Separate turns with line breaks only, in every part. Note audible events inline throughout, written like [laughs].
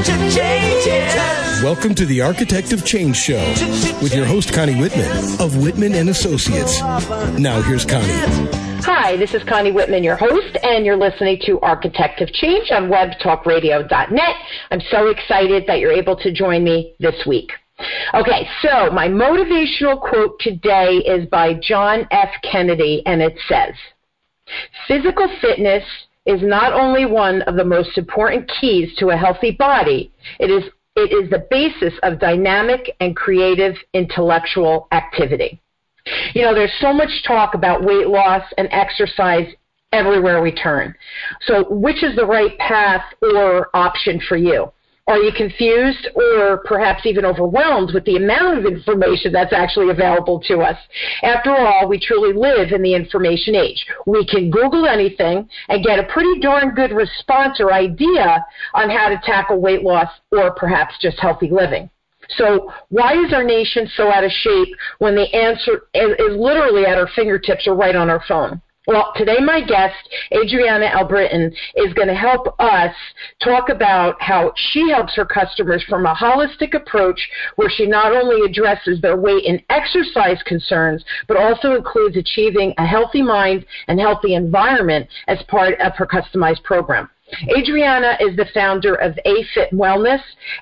Welcome to the Architect of Change Show with your host Connie Whitman of Whitman and Associates. Now here's Connie.
Hi, this is Connie Whitman, your host, and you're listening to Architect of Change on webtalkradio.net. I'm so excited that you're able to join me this week. Okay, so my motivational quote today is by John F. Kennedy, and it says, Physical fitness is not only one of the most important keys to a healthy body, it is, it is the basis of dynamic and creative intellectual activity. You know, there's so much talk about weight loss and exercise everywhere we turn. So, which is the right path or option for you? Are you confused or perhaps even overwhelmed with the amount of information that's actually available to us? After all, we truly live in the information age. We can Google anything and get a pretty darn good response or idea on how to tackle weight loss or perhaps just healthy living. So why is our nation so out of shape when the answer is, literally at our fingertips or right on our phone? Well, today my guest, Adriana Albritton, is going to help us talk about how she helps her customers from a holistic approach where she not only addresses their weight and exercise concerns, but also includes achieving a healthy mind and healthy environment as part of her customized program. Adriana is the founder of AFit Wellness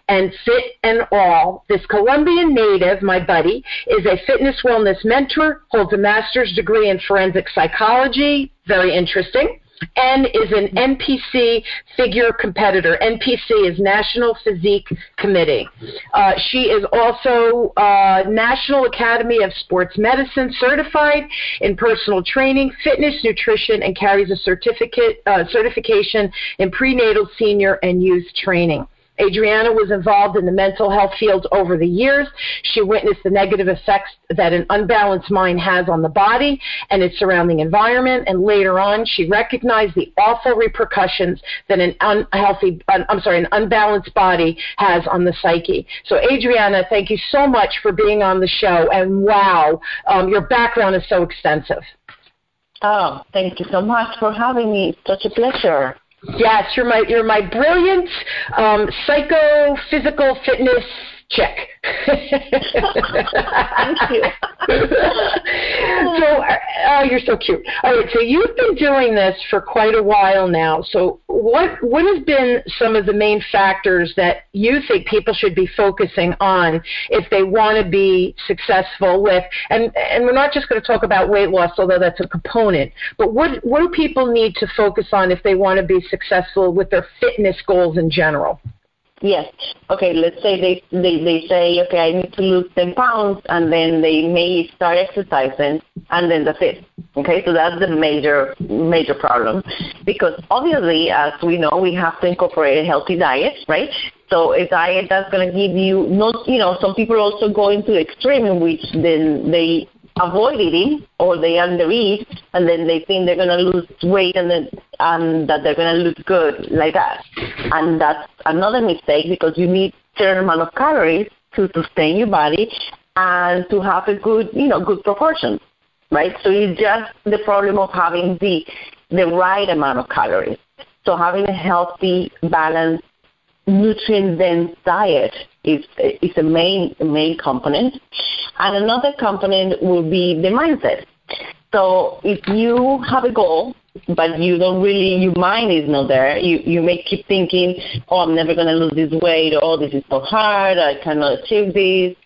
and Fit and All. This Colombian native, my buddy, is a fitness wellness mentor, holds a master's degree in forensic psychology, very interesting, and is an NPC figure competitor. NPC is National Physique Committee. Uh, she is also uh, National Academy of Sports Medicine certified in personal training, fitness, nutrition, and carries a certificate uh, certification in prenatal, senior, and youth training. Adriana was involved in the mental health field over the years. She witnessed the negative effects that an unbalanced mind has on the body and its surrounding environment. And later on, she recognized the awful repercussions that an unhealthy, I'm sorry, an unbalanced body has on the psyche. So, Adriana, thank you so much for being on the show. And wow, um, your background is so extensive.
Oh, thank you so much for having me. It's such a pleasure.
Yes, you're my you're my brilliant um, psycho physical fitness check.
Thank you.
so, uh, oh, you're so cute. All right, so you've been doing this for quite a while now. So, what what has been some of the main factors that you think people should be focusing on if they want to be successful with? And and we're not just going to talk about weight loss, although that's a component. But what what do people need to focus on if they want to be successful with their fitness goals in general?
Yes. Okay, let's say they, they, they say, okay, I need to lose 10 pounds, and then they may start exercising, and then that's it. Okay, so that's the major, major problem. Because obviously, as we know, we have to incorporate a healthy diet, right? So a diet that's going to give you, not, you know, some people also go into extreme in which then they avoid eating or they undereat and then they think they're going to lose weight and then that they're going to look good like that. And that's another mistake because you need certain amount of calories to sustain your body and to have a good you know good proportion right? So it's just the problem of having the the right amount of calories. So having a healthy balanced nutrient dense diet is is a main main component, and another component will be the mindset. So if you have a goal but you don't really your mind is not there you you may keep thinking oh i'm never going to lose this weight. Or oh this is so hard. I cannot achieve this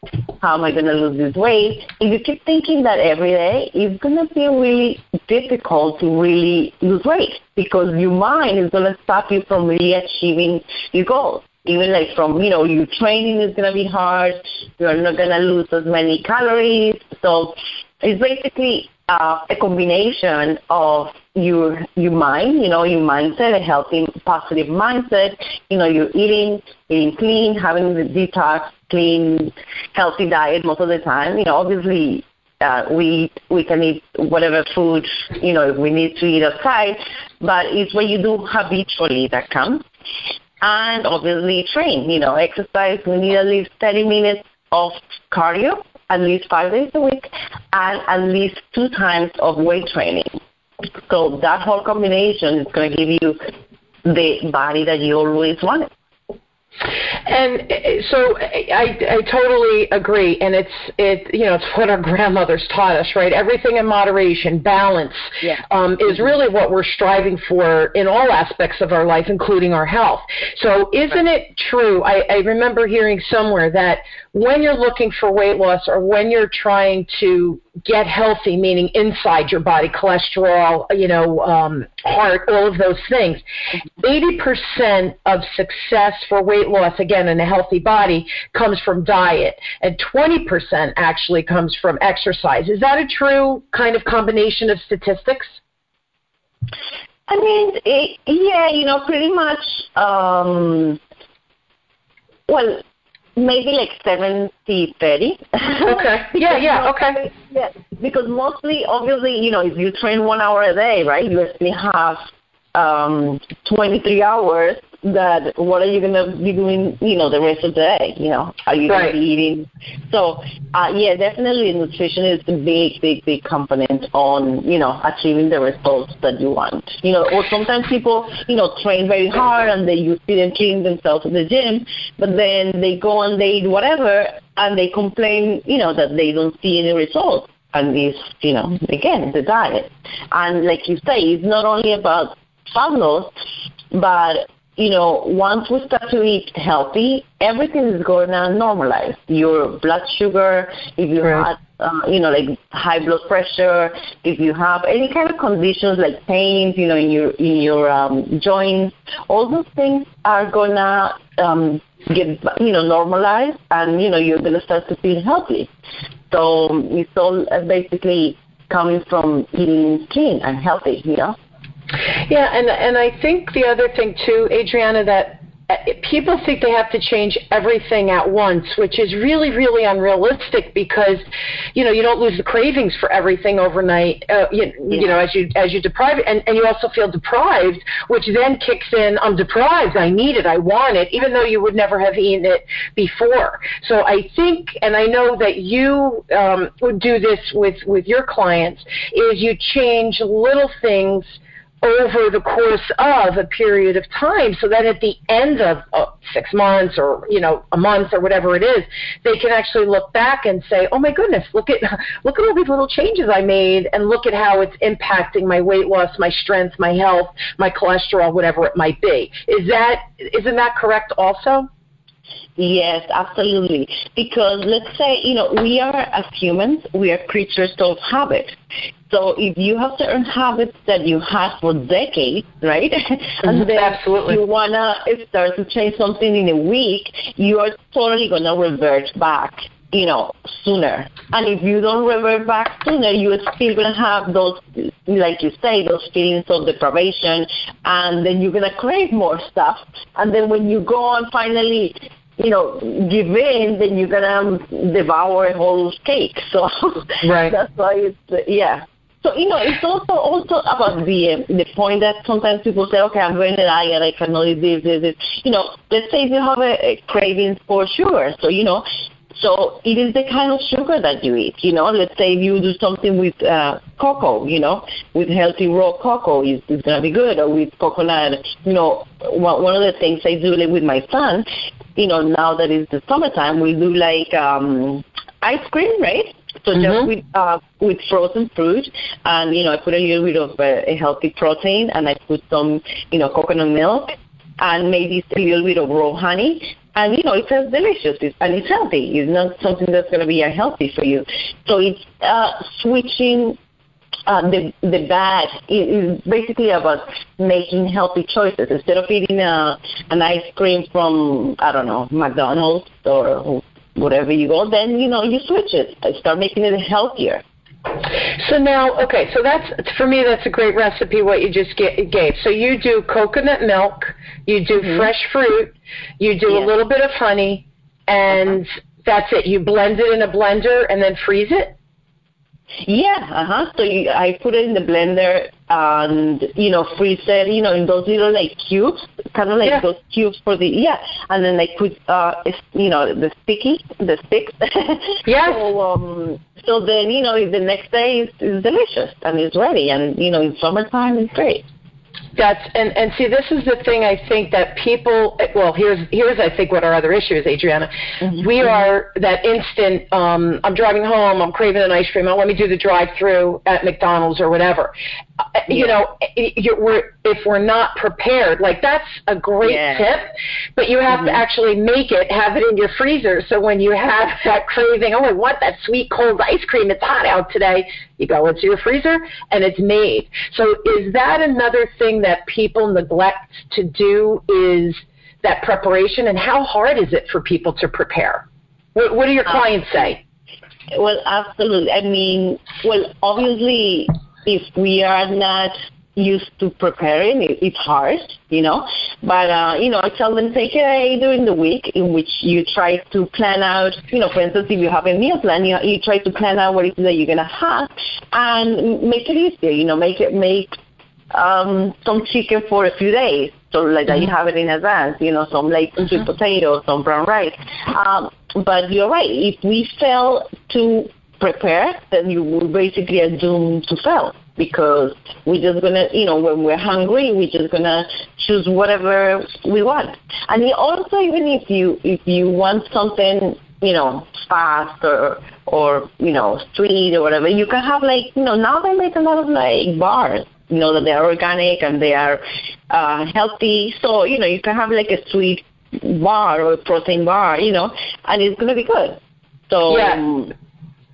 how am i going to lose this weight? If you keep thinking that every day it's going to be really difficult to really lose weight because your mind is going to stop you from really achieving your goals. Even like from you know your training is going to be hard. You're not going to lose as many calories. So it's basically uh, a combination of your your mind, you know, your mindset, a healthy, positive mindset. You know, you're eating, eating clean, having the detox, clean, healthy diet most of the time. You know, obviously. Uh, we we can eat whatever food you know we need to eat outside, but it's what you do habitually that counts. And obviously train, you know, exercise. We need at least 30 minutes of cardio at least five days a week and at least two times of weight training. So that whole combination is going to give you the body that you always wanted.
And uh, so I, I totally agree, and it's it you know it's what our [laughs] grandmothers taught us, right? Everything in moderation, balance,
yeah.
um, is really what we're striving for in all aspects of our life, including our health. So, isn't it true? I, I remember hearing somewhere that when you're looking for weight loss or when you're trying to get healthy, meaning inside your body, cholesterol, you know, um, heart, all of those things, 80% of success for weight loss, again, in a healthy body, comes from diet, and 20% actually comes from exercise. Is that a true kind of combination of statistics?
I mean, it, yeah, you know, pretty much. Um, well, maybe like 70 30
okay. [laughs] Yeah yeah okay.
yeah because mostly obviously you know if you train one hour a day right you only have um 23 hours that what are you going to be doing, you know, the rest of the day? You know, are you
right.
going to be eating? So, uh, yeah, definitely nutrition is a big, big, big component on, you know, achieving the results that you want. You know, or sometimes people, you know, train very hard and they you see them killing themselves in the gym, but then they go and they eat whatever and they complain, you know, that they don't see any results. And it's, you know, again, the diet. And like you say, it's not only about fat loss, but you know, once we start to eat healthy, everything is going to normalize. Your blood sugar, if you
right.
have, uh, you know, like high blood pressure, if you have any kind of conditions like pains, you know, in your in your um, joints, all those things are going to um, get, you know, normalized, and you know, you're going to start to feel healthy. So it's all basically coming from eating clean and healthy, you know.
Yeah, and and I think the other thing too, Adriana, that uh, people think they have to change everything at once, which is really, really unrealistic because, you know, you don't lose the cravings for everything overnight. Uh, you,
yeah.
you know, as you as you deprive and and you also feel deprived, which then kicks in. I'm deprived. I need it. I want it, even though you would never have eaten it before. So I think, and I know that you um, would do this with with your clients, is you change little things over the course of a period of time so that at the end of uh, six months or you know a month or whatever it is they can actually look back and say oh my goodness look at [laughs] look at all these little changes i made and look at how it's impacting my weight loss my strength my health my cholesterol whatever it might be. Is that isn't that correct also
Yes, absolutely. Because let's say, you know, we are as humans, we are creatures of habit. So if you have certain habits that you had for decades, right? [laughs] and mm-hmm. then
Absolutely.
you wanna start to change something in a week, you are totally gonna revert back you know, sooner. And if you don't revert back sooner, you're still going to have those, like you say, those feelings of deprivation, and then you're going to crave more stuff. And then when you go on finally you know, give in, then you're gonna um, devour a whole cake. [laughs] So
right.
that's why it's yeah. So you know, it's also also about the um, the point that sometimes people say, okay, I'm going to diet, I cannot eat this, this, this. You know, let's say you have a, a craving for sugar, so you know, so it is the kind of sugar that you eat. You know, let's say if you do something with uh, cocoa. You know, with healthy raw cocoa, it's, it's gonna be good. Or with coconut. You know, one of the things I do like with my son. You know, now that it's the summertime, we do like um ice cream, right? So
mm-hmm.
just with uh, with frozen fruit, and you know, I put a little bit of uh, a healthy protein, and I put some, you know, coconut milk, and maybe a little bit of raw honey, and you know it tastes delicious it's, and it's healthy. It's not something that's going to be unhealthy for you. So it's uh, switching uh, the the bad is basically about making healthy choices instead of eating a, an ice cream from I don't know McDonald's or whatever you go. Then you know you switch it. Start making it healthier.
So now, okay, so that's for me. That's a great recipe. What you just get, gave. So you do coconut milk, you do mm-hmm. fresh fruit, you do a little bit of honey, and uh-huh. that's it. You blend it in a blender and then freeze it.
Yeah, uh huh. So you, I put it in the blender and you know freeze it, you know, in those little like cubes, kind of like yeah. those cubes for the yeah, and then I put uh, you know, the sticky, the sticks. [laughs]
yeah.
So um, so then you know, the next day is, is delicious and it's ready, and you know, in summertime it's great.
That's and and see, this is the thing. I think that people. Well, here's here's I think what our other issue is, Adriana. Mm-hmm. We are that instant. Um, I'm driving home. I'm craving an ice cream. Oh, let me do the drive-through at McDonald's or whatever. Uh, yeah. You know, we're, if we're not prepared, like that's a great yeah. tip. But you have mm-hmm. to actually make it, have it in your freezer, so when you have [laughs] that craving, oh, I want that sweet cold ice cream. It's hot out today. You go into your freezer and it's made. So is that another thing that people neglect to do is that preparation and how hard is it for people to prepare? What, what do your clients say?
Well, absolutely. I mean, well, obviously, if we are not used to preparing. It, it's hard, you know. But uh, you know, I tell them take a day during the week in which you try to plan out. You know, for instance, if you have a meal plan, you you try to plan out what it is that you're gonna have and make it easier. You know, make it make um, some chicken for a few days. So like that you mm-hmm. have it in advance, you know, some like mm-hmm. sweet potatoes, some brown rice. Um, but you're right. If we fail to prepare, then you will basically are doomed to fail because we're just gonna, you know, when we're hungry, we're just gonna choose whatever we want. And also, even if you if you want something, you know, fast or or you know, street or whatever, you can have like, you know, now they make a lot of like bars you know that they are organic and they are uh, healthy. So you know you can have like a sweet bar or a protein bar, you know, and it's gonna be good. So
yeah.
Um,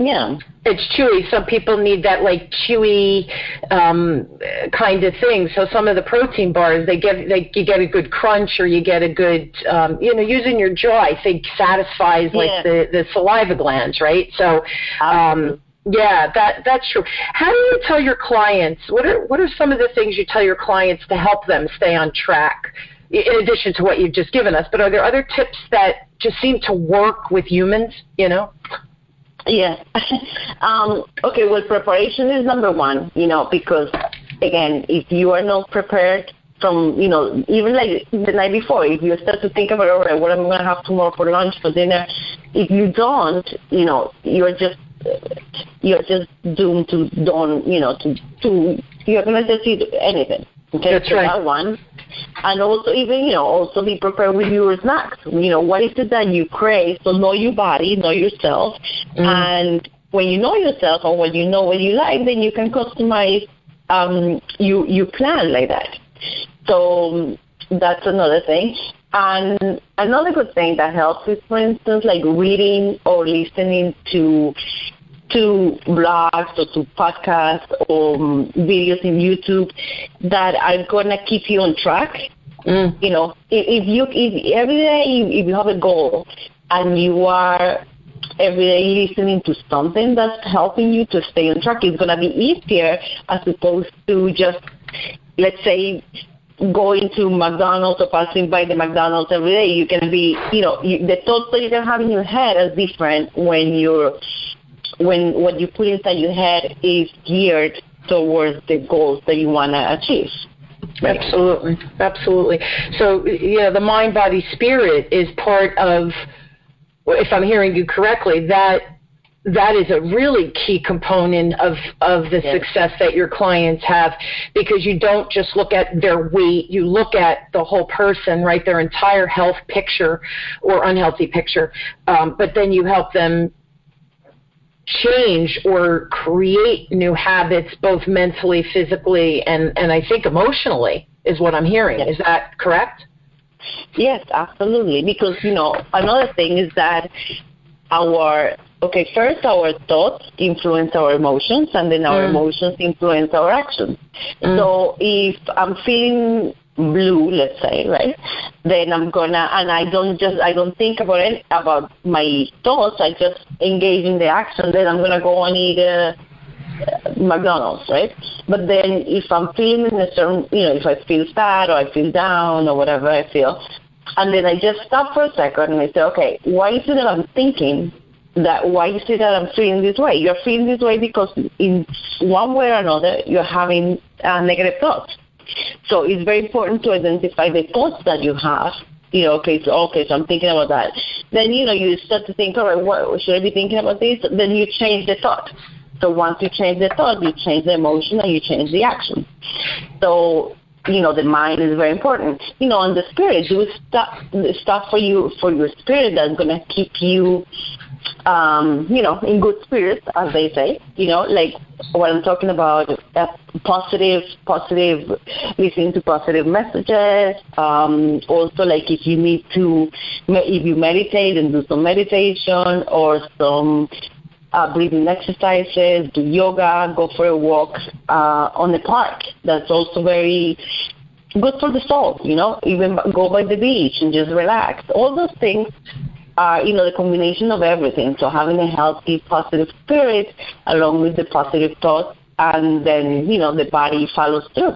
yeah.
It's chewy. Some people need that like chewy um, kind of thing. So some of the protein bars, they get they you get a good crunch or you get a good um, you know using your jaw. I think satisfies like yeah. the the saliva glands, right? So. Um, yeah, that that's true. How do you tell your clients? What are what are some of the things you tell your clients to help them stay on track? In addition to what you've just given us, but are there other tips that just seem to work with humans? You know.
Yeah. [laughs] um, okay. Well, preparation is number one. You know, because again, if you are not prepared from you know even like the night before, if you start to think about all right, what am I'm going to have tomorrow for lunch for dinner, if you don't, you know, you're just you're just doomed to don't you know to to you're gonna just eat anything. Okay,
That's so right.
That one, and also even you know also be prepared with your snacks. You know what is it that you crave? So know your body, know yourself, mm. and when you know yourself or when you know what you like, then you can customize um, you you plan like that. So that's another thing. And another good thing that helps is, for instance, like reading or listening to to blogs or to podcasts or um, videos in YouTube that are gonna keep you on track. Mm. You know, if, if you if every day if you have a goal and you are every day listening to something that's helping you to stay on track, it's gonna be easier as opposed to just let's say going to McDonald's or passing by the McDonald's every day, you can be, you know, you, the thoughts that you can have in your head are different when you're, when what you put inside your head is geared towards the goals that you want to achieve.
Right. Absolutely, absolutely. So, yeah, the mind, body, spirit is part of, if I'm hearing you correctly, that that is a really key component of, of the yes. success that your clients have because you don't just look at their weight, you look at the whole person, right, their entire health picture or unhealthy picture, um, but then you help them change or create new habits both mentally, physically, and, and I think emotionally is what I'm hearing. Yes. Is that correct?
Yes, absolutely. Because, you know, another thing is that our okay, first our thoughts influence our emotions, and then our mm. emotions influence our actions. Mm. So if I'm feeling blue, let's say, right, then I'm gonna, and I don't just, I don't think about it, about my thoughts. I just engage in the action. Then I'm gonna go and eat. Uh, McDonald's, right? But then if I'm feeling a certain, you know, if I feel sad or I feel down or whatever I feel, and then I just stop for a second and I say, okay, why is it that I'm thinking that why is it that I'm feeling this way? You're feeling this way because in one way or another you're having uh, negative thoughts. So it's very important to identify the thoughts that you have. You know, okay, so okay, so I'm thinking about that. Then you know you start to think, all right, what should I be thinking about this? Then you change the thought. So once you change the thought, you change the emotion and you change the action. So you know the mind is very important. You know, and the spirit, do stuff stuff for you for your spirit that's gonna keep you um, you know, in good spirits, as they say. You know, like what I'm talking about, uh, positive, positive, listening to positive messages. Um, also, like if you need to, if you meditate and do some meditation or some uh, breathing exercises, do yoga, go for a walk uh, on the park. That's also very good for the soul, you know, even go by the beach and just relax. All those things are, you know, the combination of everything. So having a healthy, positive spirit along with the positive thoughts, and then, you know, the body follows through.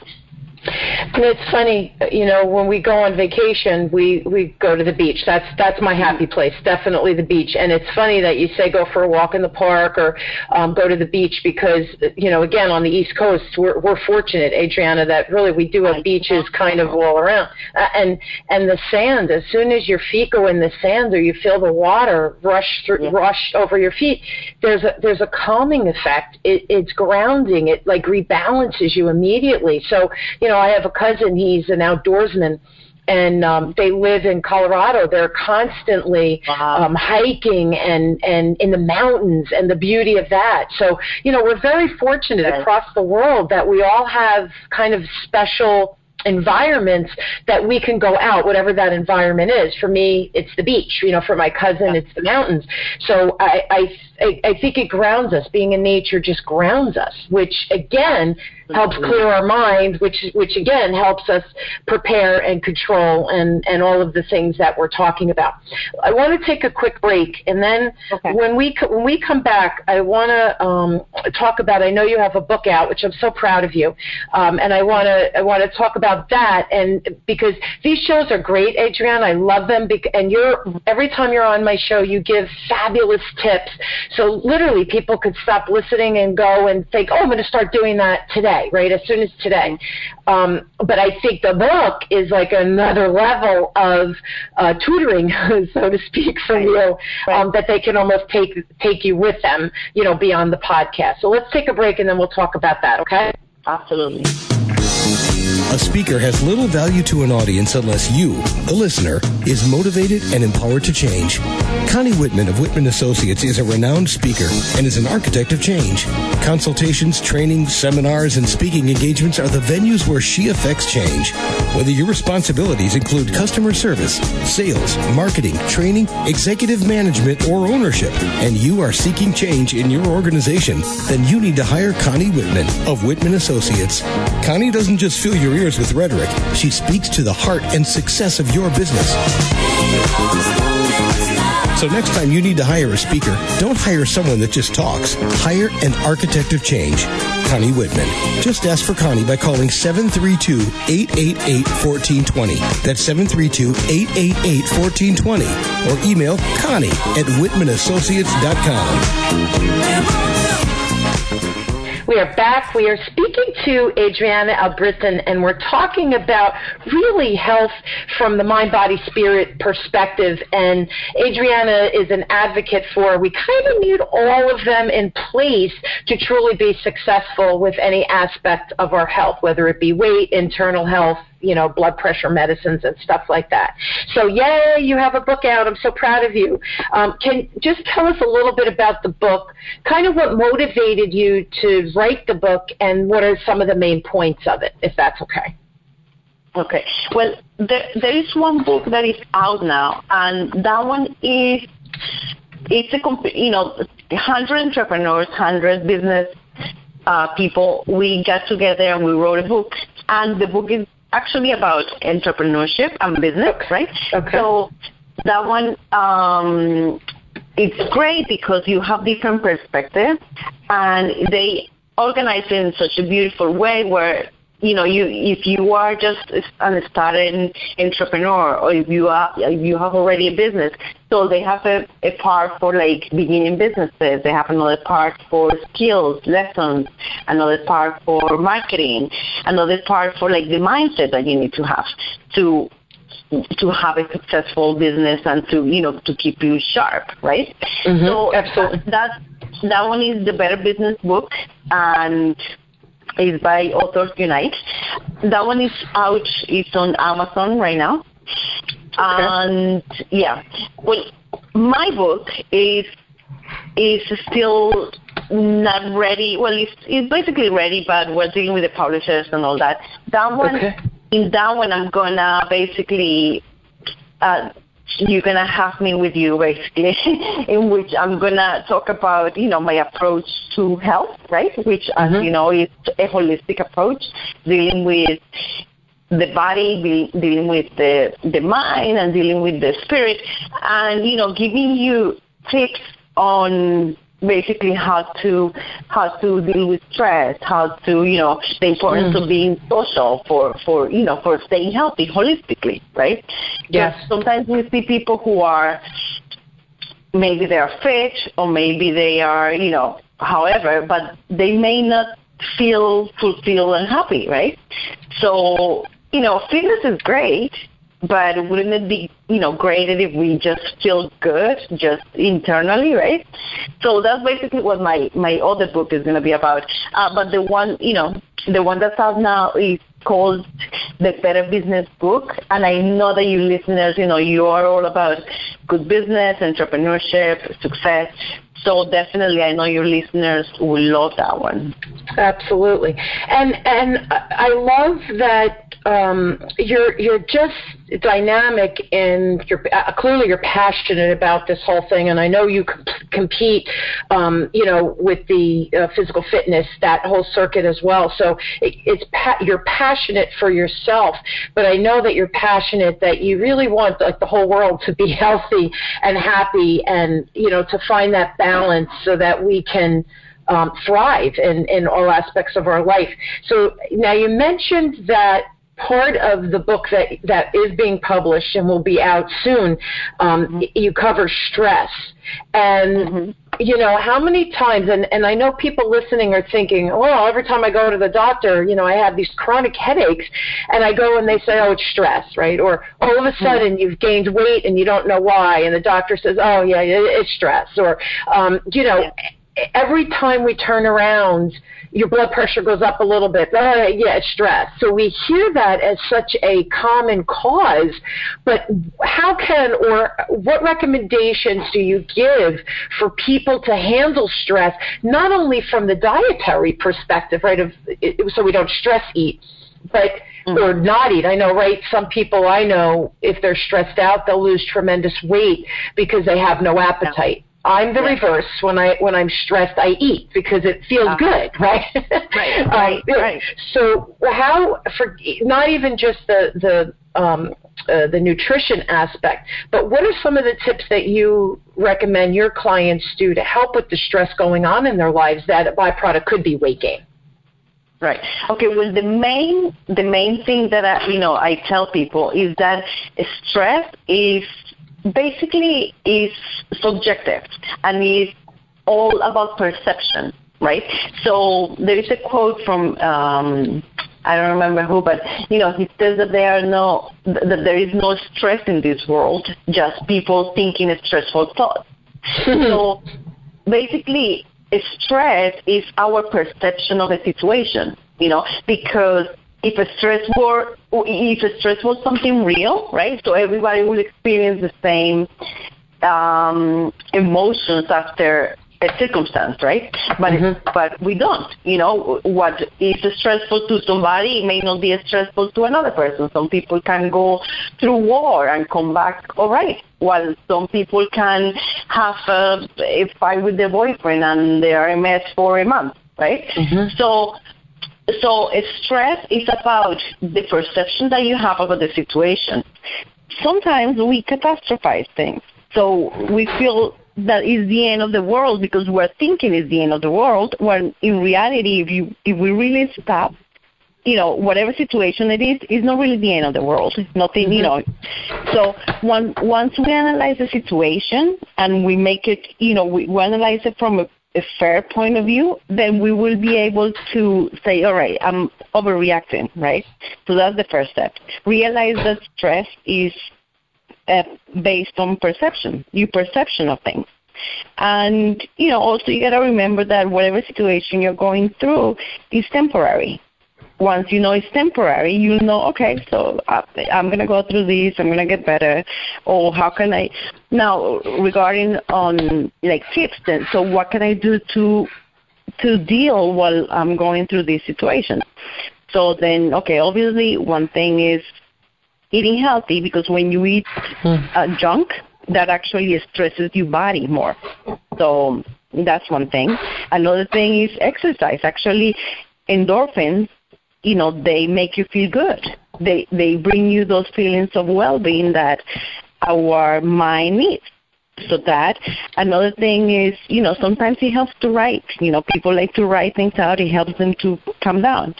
And it's funny, you know, when we go on vacation, we we go to the beach. That's that's my happy place, definitely the beach. And it's funny that you say go for a walk in the park or um, go to the beach because, you know, again on the East Coast, we're we're fortunate, Adriana, that really we do have beaches kind of all around. Uh, and and the sand, as soon as your feet go in the sand or you feel the water rush through, yeah. rush over your feet, there's a there's a calming effect. It, it's grounding. It like rebalances you immediately. So you know know, I have a cousin, he's an outdoorsman and um, they live in Colorado. They're constantly wow. um, hiking and and in the mountains, and the beauty of that. So you know, we're very fortunate right. across the world that we all have kind of special environments that we can go out, whatever that environment is. For me, it's the beach. You know, for my cousin, it's the mountains. So I, I, I think it grounds us. Being in nature just grounds us, which again helps clear our mind, which which again helps us prepare and control and and all of the things that we're talking about. I want to take a quick break, and then okay. when we when we come back, I want to um, talk about. I know you have a book out, which I'm so proud of you, um, and I want to I want to talk about that. And because these shows are great, Adrienne, I love them. and you're every time you're on my show, you give fabulous tips. So literally, people could stop listening and go and think, oh, I'm going to start doing that today today, right? As soon as today. Um, but I think the book is like another level of uh, tutoring, [laughs] so to speak, from right. you, right. Um, that they can almost take take you with them, you know, beyond the podcast. So let's take a break and then we'll talk about that. Okay?
Absolutely.
A speaker has little value to an audience unless you, the listener, is motivated and empowered to change. Connie Whitman of Whitman Associates is a renowned speaker and is an architect of change. Consultations, training, seminars, and speaking engagements are the venues where she affects change. Whether your responsibilities include customer service, sales, marketing, training, executive management, or ownership, and you are seeking change in your organization, then you need to hire Connie Whitman of Whitman Associates. Connie doesn't just fill your ears with rhetoric. She speaks to the heart and success of your business. So next time you need to hire a speaker, don't hire someone that just talks. Hire an architect of change. Connie Whitman. Just ask for Connie by calling 732-888-1420. That's 732-888-1420. Or email Connie at whitmanassociates.com.
We are back. We are speaking to Adriana Albritton, and we're talking about really health from the mind, body, spirit perspective. And Adriana is an advocate for we kind of need all of them in place to truly be successful with any aspect of our health, whether it be weight, internal health, you know, blood pressure medicines and stuff like that. So, yay, you have a book out. I'm so proud of you. Um, can just tell us a little bit about the book, kind of what motivated you to write the book, and what are some of the main points of it, if that's okay.
Okay. Well, there, there is one book that is out now, and that one is it's a you know, hundred entrepreneurs, hundred business uh, people. We got together and we wrote a book, and the book is actually about entrepreneurship and business, right?
Okay.
So that one, um, it's great because you have different perspectives, and they organize it in such a beautiful way where you know, you if you are just an starting entrepreneur or if you are if you have already a business, so they have a, a part for like beginning businesses. They have another part for skills, lessons, another part for marketing, another part for like the mindset that you need to have to to have a successful business and to you know to keep you sharp, right?
Mm-hmm, so absolutely.
That that one is the Better Business book, and is by Authors Unite. That one is out. It's on Amazon right now. Okay. And yeah, well, my book is is still not ready. Well, it's it's basically ready, but we're dealing with the publishers and all that. That one, okay. in that one, I'm gonna basically. Uh, you're gonna have me with you basically, [laughs] in which I'm gonna talk about you know my approach to health, right? Which, mm-hmm. as you know, is a holistic approach dealing with the body, dealing with the the mind, and dealing with the spirit, and you know, giving you tips on basically how to how to deal with stress, how to you know the importance mm. of being social for for you know for staying healthy holistically, right?
Yes.
sometimes we see people who are maybe they are fit or maybe they are you know however, but they may not feel fulfilled and happy, right? So you know fitness is great but wouldn't it be, you know, great if we just feel good just internally, right? So that's basically what my my other book is going to be about. Uh, but the one, you know, the one that's out now is called the Better Business Book, and I know that you listeners, you know, you are all about good business, entrepreneurship, success. So definitely, I know your listeners will love that one.
Absolutely, and and I love that um, you're you're just dynamic and you're uh, clearly you're passionate about this whole thing and I know you comp- compete um, you know with the uh, physical fitness that whole circuit as well so it, it's pa- you're passionate for yourself but I know that you're passionate that you really want like the whole world to be [laughs] healthy and happy and you know to find that balance so that we can um, thrive in, in all aspects of our life. So now you mentioned that part of the book that that is being published and will be out soon, um, mm-hmm. you cover stress and. Mm-hmm. You know, how many times, and, and I know people listening are thinking, well, every time I go to the doctor, you know, I have these chronic headaches, and I go and they say, oh, it's stress, right? Or all of a mm-hmm. sudden you've gained weight and you don't know why, and the doctor says, oh, yeah, it's stress. Or, um, you know, yeah. Every time we turn around, your blood pressure goes up a little bit. Uh, yeah, stress. So we hear that as such a common cause, but how can or what recommendations do you give for people to handle stress, not only from the dietary perspective, right, of so we don't stress eat, but mm-hmm. or not eat. I know, right? Some people I know, if they're stressed out, they'll lose tremendous weight because they have no appetite. I'm the reverse. When I when I'm stressed, I eat because it feels uh-huh. good, [laughs] right?
right, [laughs] right, um, right.
So how for not even just the the um, uh, the nutrition aspect, but what are some of the tips that you recommend your clients do to help with the stress going on in their lives that a byproduct could be weight gain?
Right. Okay. Well, the main the main thing that I, you know I tell people is that stress is basically is subjective and is all about perception, right? So there is a quote from um, I don't remember who, but you know he says that there are no that there is no stress in this world, just people thinking a stressful thoughts. [laughs] so basically, stress is our perception of a situation, you know, because if a stress were if a stress was something real, right? So everybody will experience the same um, emotions after a circumstance, right? But mm-hmm. but we don't. You know, what is stressful to somebody may not be stressful to another person. Some people can go through war and come back all right, while some people can have a, a fight with their boyfriend and they are a mess for a month, right? Mm-hmm. So so stress is about the perception that you have about the situation. Sometimes we catastrophize things. So we feel that is the end of the world because we're thinking it's the end of the world when in reality if you if we really stop you know whatever situation it is is not really the end of the world it's nothing mm-hmm. you know so one, once we analyze the situation and we make it you know we, we analyze it from a a fair point of view, then we will be able to say, all right, I'm overreacting, right? So that's the first step. Realize that stress is uh, based on perception, your perception of things. And, you know, also you got to remember that whatever situation you're going through is temporary. Once you know it's temporary, you know, okay, so I'm going to go through this, I'm going to get better, or how can I. Now, regarding on like tips, then, so what can I do to to deal while I'm going through this situation? So then, okay, obviously one thing is eating healthy because when you eat uh, junk, that actually stresses your body more. So that's one thing. Another thing is exercise. Actually, endorphins, you know, they make you feel good. They they bring you those feelings of well-being that our mind needs. So that another thing is, you know, sometimes it helps to write. You know, people like to write things out. It helps them to calm down.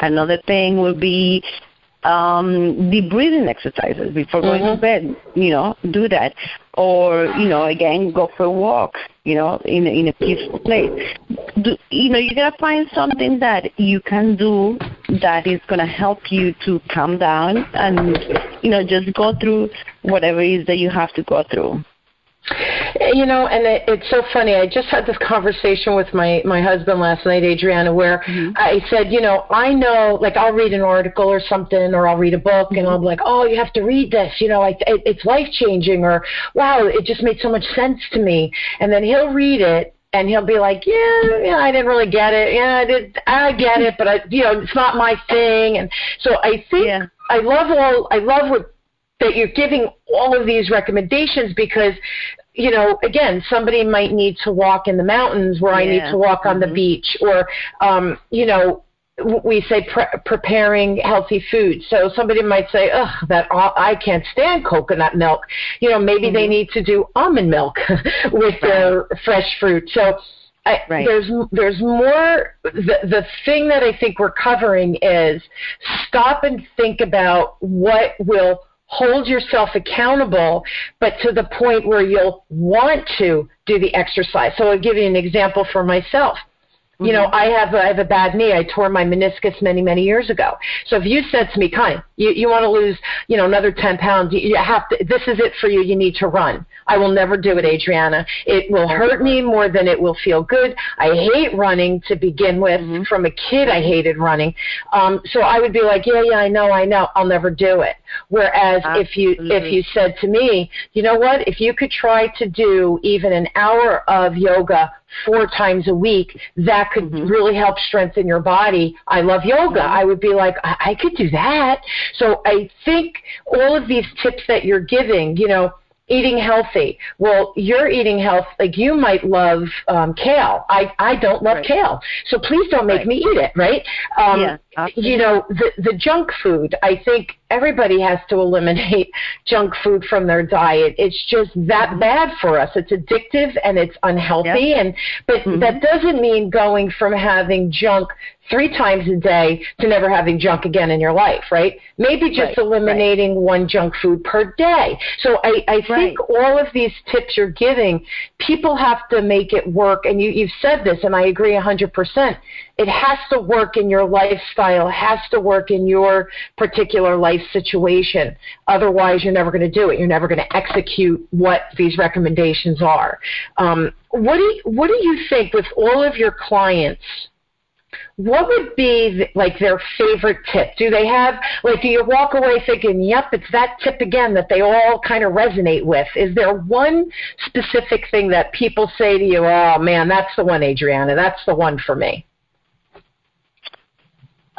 Another thing will be um, the breathing exercises before going mm-hmm. to bed. You know, do that, or you know, again, go for a walk. You know, in in a peaceful place. Do, you know, you gotta find something that you can do that is gonna help you to calm down and you know just go through whatever it is that you have to go through.
You know, and it, it's so funny. I just had this conversation with my my husband last night, Adriana, where mm-hmm. I said, you know, I know, like I'll read an article or something, or I'll read a book, mm-hmm. and I'll be like, oh, you have to read this. You know, like it, it's life changing, or wow, it just made so much sense to me. And then he'll read it, and he'll be like, yeah, yeah, I didn't really get it. Yeah, I did. I get it, but I, you know, it's not my thing. And so I think yeah. I love all. I love what that you're giving all of these recommendations because you know, again, somebody might need to walk in the mountains where yeah. I need to walk mm-hmm. on the mm-hmm. beach, or, um, you know, we say pre- preparing healthy food. So somebody might say, "Ugh, that I can't stand coconut milk." You know, maybe mm-hmm. they need to do almond milk [laughs] with right. their fresh fruit. So I, right. there's there's more. The the thing that I think we're covering is stop and think about what will hold yourself accountable, but to the point where you'll want to do the exercise. So I'll give you an example for myself. You know, mm-hmm. I have a, I have a bad knee. I tore my meniscus many many years ago. So if you said to me, "Connie, you you want to lose, you know, another 10 pounds, you, you have to. This is it for you. You need to run." I will never do it, Adriana. It will hurt me more than it will feel good. I hate running to begin with. Mm-hmm. From a kid, I hated running. Um, so I would be like, "Yeah, yeah, I know, I know. I'll never do it." Whereas Absolutely. if you if you said to me, "You know what? If you could try to do even an hour of yoga four times a week, that could mm-hmm. really help strengthen your body. I love yoga. Mm-hmm. I would be like, I-, I could do that. So I think all of these tips that you're giving, you know, eating healthy. Well, you're eating health. Like you might love um, kale. I I don't love right. kale, so please don't make right. me eat it. Right? Um, yeah. You know the the junk food. I think everybody has to eliminate [laughs] junk food from their diet. It's just that mm-hmm. bad for us. It's addictive and it's unhealthy. Yep. And but mm-hmm. that doesn't mean going from having junk three times a day to never having junk again in your life, right? Maybe just right, eliminating right. one junk food per day. So I, I think right. all of these tips you're giving, people have to make it work. And you, you've said this, and I agree a 100%. It has to work in your lifestyle, has to work in your particular life situation. Otherwise, you're never going to do it. You're never going to execute what these recommendations are. Um, what do you, what do you think with all of your clients? what would be like their favorite tip? Do they have like do you walk away thinking, "Yep, it's that tip again that they all kind of resonate with"? Is there one specific thing that people say to you, "Oh man, that's the one, Adriana. That's the one for me."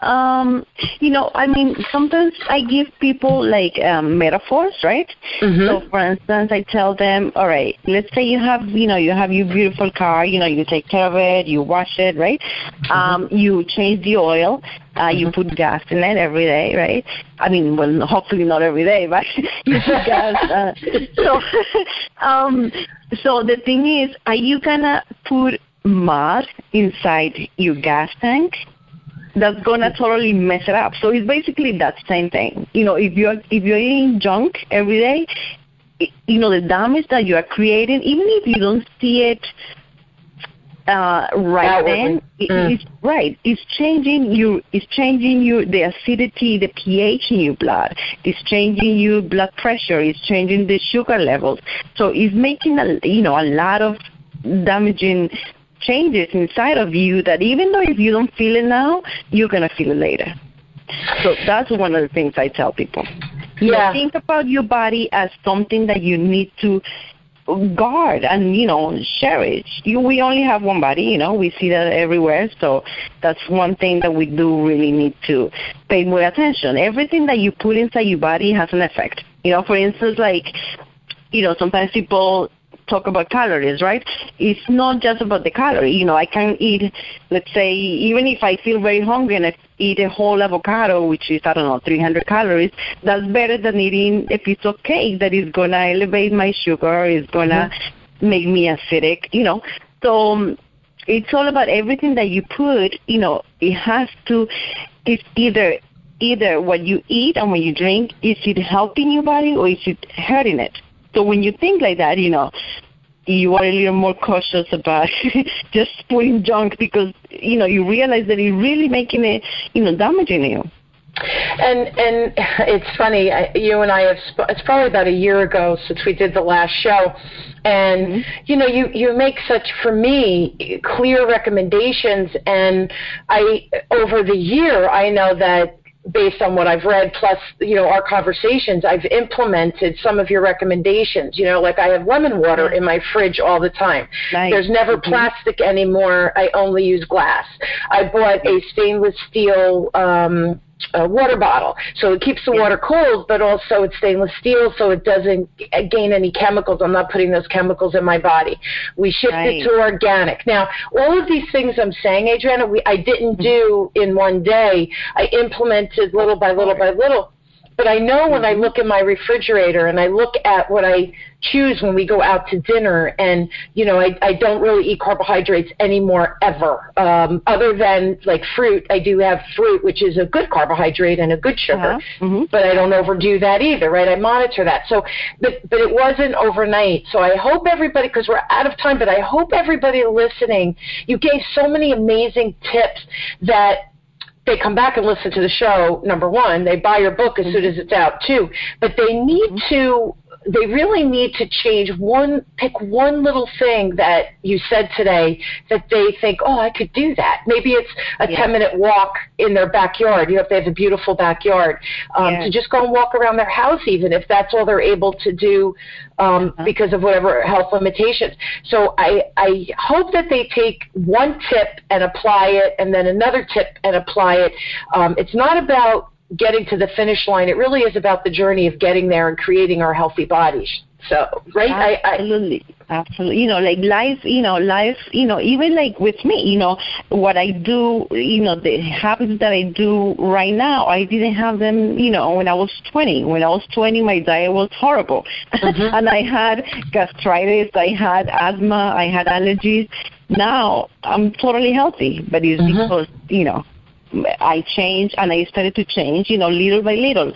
Um you know i mean sometimes i give people like um metaphors right mm-hmm. so for instance i tell them all right let's say you have you know you have your beautiful car you know you take care of it you wash it right mm-hmm. um you change the oil uh mm-hmm. you put gas in it every day right i mean well hopefully not every day but [laughs] you put gas uh, [laughs] so [laughs] um so the thing is are you gonna put mud inside your gas tank that's gonna totally mess it up. So it's basically that same thing. You know, if you're if you're eating junk every day, you know the damage that you are creating, even if you don't see it uh, right then mm. it's right it's changing you it's changing you the acidity the pH in your blood it's changing your blood pressure it's changing the sugar levels so it's making a you know a lot of damaging changes inside of you that even though if you don't feel it now you're going to feel it later so that's one of the things i tell people
yeah.
think about your body as something that you need to guard and you know cherish. You, we only have one body, you know. We see that everywhere, so that's one thing that we do really need to pay more attention. Everything that you put inside your body has an effect. You know, for instance, like you know, sometimes people talk about calories, right? It's not just about the calorie. You know, I can eat, let's say, even if I feel very hungry and I eat a whole avocado, which is, I don't know, 300 calories, that's better than eating a piece of cake that is going to elevate my sugar, is going to mm-hmm. make me acidic, you know. So um, it's all about everything that you put, you know, it has to, it's either either what you eat and what you drink, is it helping your body or is it hurting it? So when you think like that, you know, you are a little more cautious about [laughs] just putting junk because you know you realize that it's really making it, you know, damaging you.
And and it's funny, you and I have. sp- It's probably about a year ago since we did the last show, and mm-hmm. you know, you you make such for me clear recommendations, and I over the year I know that based on what I've read, plus you know our conversations, I've implemented some of your recommendations. You know, like I have lemon water in my fridge all the time.
Nice.
There's never mm-hmm. plastic anymore. I only use glass. I bought a stainless steel um, a water bottle. So it keeps the yeah. water cold, but also it's stainless steel, so it doesn't gain any chemicals. I'm not putting those chemicals in my body. We shifted right. to organic. Now, all of these things I'm saying, Adriana, we, I didn't mm-hmm. do in one day. I implemented little by little by little. But I know when I mm-hmm. look in my refrigerator and I look at what I choose when we go out to dinner, and you know, I, I don't really eat carbohydrates anymore ever. Um, other than like fruit, I do have fruit, which is a good carbohydrate and a good sugar,
uh-huh. mm-hmm.
but I don't overdo that either, right? I monitor that. So, but but it wasn't overnight. So I hope everybody, because we're out of time, but I hope everybody listening, you gave so many amazing tips that they come back and listen to the show, number one. They buy your book as soon as it's out, too. But they need mm-hmm. to they really need to change one pick one little thing that you said today that they think oh i could do that maybe it's a yeah. 10 minute walk in their backyard you know if they have a beautiful backyard um, yeah. to just go and walk around their house even if that's all they're able to do um, uh-huh. because of whatever health limitations so i i hope that they take one tip and apply it and then another tip and apply it um, it's not about getting to the finish line. It really is about the journey of getting there and creating our healthy bodies. So, right?
Absolutely. I, I, Absolutely. You know, like life, you know, life, you know, even like with me, you know, what I do, you know, the habits that I do right now, I didn't have them, you know, when I was 20. When I was 20, my diet was horrible. Mm-hmm. [laughs] and I had gastritis, I had asthma, I had allergies. Now I'm totally healthy, but it's mm-hmm. because, you know, I changed and I started to change, you know, little by little.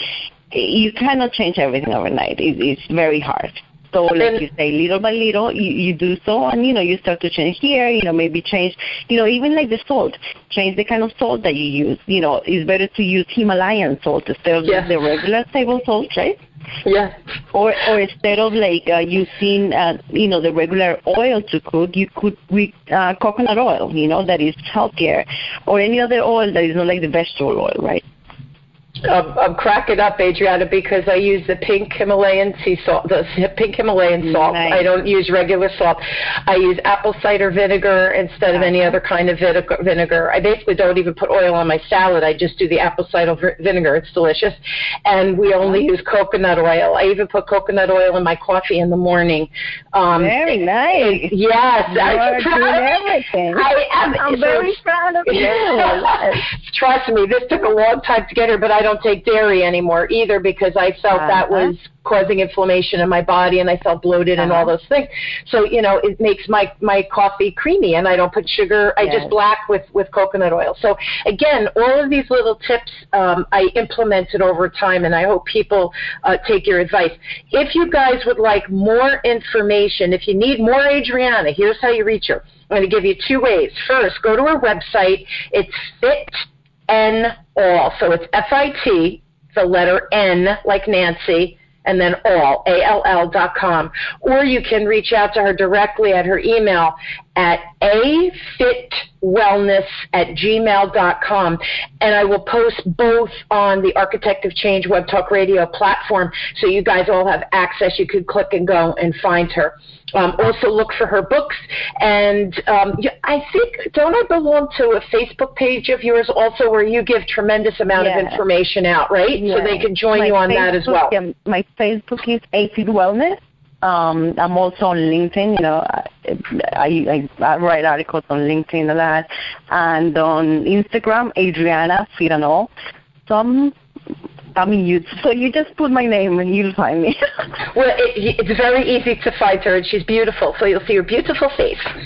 You cannot change everything overnight. It, it's very hard. So, like you say, little by little, you, you do so, and you know, you start to change here. You know, maybe change. You know, even like the salt, change the kind of salt that you use. You know, it's better to use Himalayan salt instead of yes. the regular table salt, right?
Yeah.
Or or instead of like uh, using uh, you know the regular oil to cook, you could with uh, coconut oil, you know, that is healthier, or any other oil that is not like the vegetable oil, right?
I'm, I'm cracking up, Adriana, because I use the pink Himalayan sea salt, the pink Himalayan salt.
Nice.
I don't use regular salt. I use apple cider vinegar instead of any other kind of vinegar. I basically don't even put oil on my salad. I just do the apple cider vinegar. It's delicious. And we only use coconut oil. I even put coconut oil in my coffee in the morning.
Um, very nice.
Yes.
You are [laughs] doing everything. I am. I'm so, very proud of you. [laughs]
Trust me, this took a long time to get here, but I don't don't take dairy anymore either because I felt uh-huh. that was causing inflammation in my body and I felt bloated uh-huh. and all uh-huh. those things. So, you know, it makes my my coffee creamy and I don't put sugar. Yes. I just black with with coconut oil. So, again, all of these little tips um, I implemented over time and I hope people uh, take your advice. If you guys would like more information, if you need more Adriana, here's how you reach her. I'm going to give you two ways. First, go to her website. It's Fit N All. So it's F I T, the letter N like Nancy, and then all, A-L-L dot com. Or you can reach out to her directly at her email at afitwellness at gmail.com. And I will post both on the Architect of Change Web Talk Radio platform so you guys all have access. You could click and go and find her. Um, also look for her books. And um, I think, don't I belong to a Facebook page of yours also where you give tremendous amount of information out, right? So they can join
my
you on
Facebook,
that as well.
Yeah, my Facebook is AFIT Wellness. Um, I'm also on LinkedIn. You know, I, I, I write articles on LinkedIn a lot, and on Instagram, Adriana Firano. So I'm You. So you just put my name and you'll find me. [laughs]
well, it, it's very easy to find her, and she's beautiful. So you'll see her beautiful face. [laughs]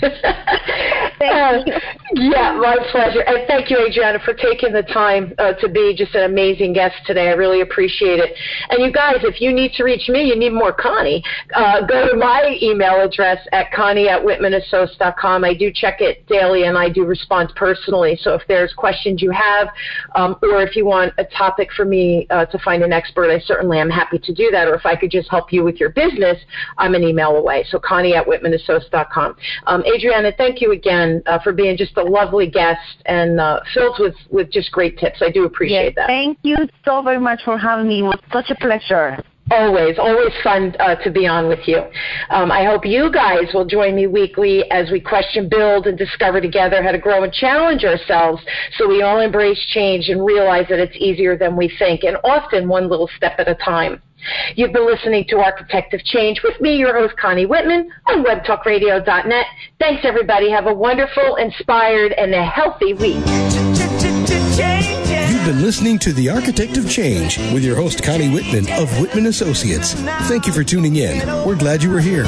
thank
uh, yeah, my pleasure. And thank you, Adriana, for taking the time uh, to be just an amazing guest today. I really appreciate it. And you guys, if you need to reach me, you need more Connie. Uh, go to my email address at Connie at WhitmanAssociates.com. I do check it daily, and I do respond personally. So if there's questions you have, um, or if you want a topic for me uh, to find an expert, I certainly am happy to do that. Or if I could just help you with your business, I'm an email away. So Connie at WhitmanAssociates.com. Um, Adriana, thank you again uh, for being just a lovely guest and uh, filled with, with just great tips. I do appreciate
yes,
that.
Thank you so very much for having me. It was such a pleasure.
Always, always fun uh, to be on with you. Um, I hope you guys will join me weekly as we question, build, and discover together how to grow and challenge ourselves so we all embrace change and realize that it's easier than we think, and often one little step at a time. You've been listening to Architect of Change with me, your host, Connie Whitman, on webtalkradio.net. Thanks, everybody. Have a wonderful, inspired, and a healthy week.
You've been listening to The Architect of Change with your host, Connie Whitman of Whitman Associates. Thank you for tuning in. We're glad you were here.